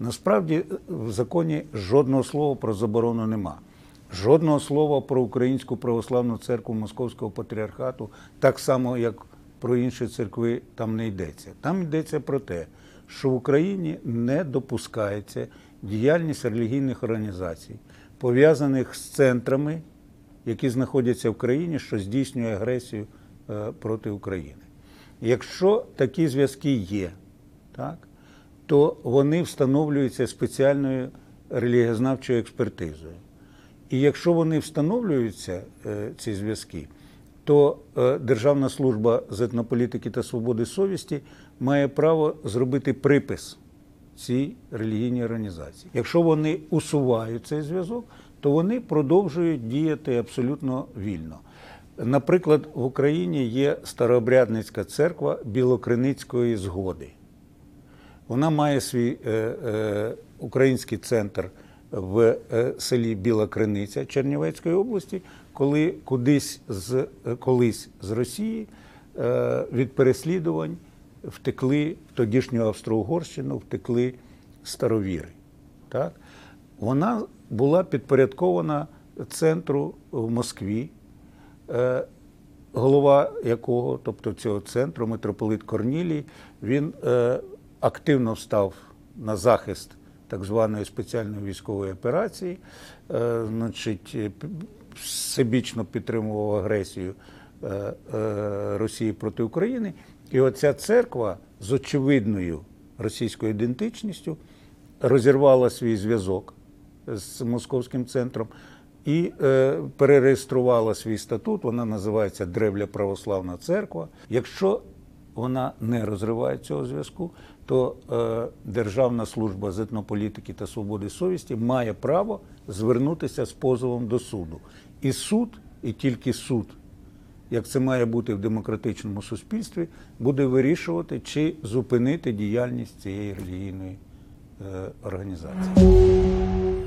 Насправді в законі жодного слова про заборону нема. Жодного слова про Українську православну церкву Московського патріархату, так само як про інші церкви, там не йдеться. Там йдеться про те, що в Україні не допускається діяльність релігійних організацій, пов'язаних з центрами, які знаходяться в країні, що здійснює агресію е, проти України. Якщо такі зв'язки є, так, то вони встановлюються спеціальною релігієзнавчою експертизою. І якщо вони встановлюються, е, ці зв'язки, то е, Державна служба з етнополітики та свободи совісті має право зробити припис цій релігійній організації. Якщо вони усувають цей зв'язок, то вони продовжують діяти абсолютно вільно. Наприклад, в Україні є старообрядницька церква Білокриницької згоди. Вона має свій е, е, український центр в е, селі Біла Криниця Чернівецької області, коли кудись з, е, колись з Росії е, від переслідувань втекли в тодішню Австро-Угорщину, втекли старовіри. Так? Вона була підпорядкована центру в Москві, е, голова якого, тобто цього центру, митрополит Корнілій, він е, активно встав на захист так званої спеціальної військової операції, е, значить, е, всебічно підтримував агресію е, Росії проти України. І оця церква з очевидною російською ідентичністю розірвала свій зв'язок з московським центром і е, перереєструвала свій статут. Вона називається Древля Православна Церква. Якщо вона не розриває цього зв'язку, то е, Державна служба з етнополітики та свободи совісті має право звернутися з позовом до суду. І суд, і тільки суд, як це має бути в демократичному суспільстві, буде вирішувати, чи зупинити діяльність цієї релігійної е, організації.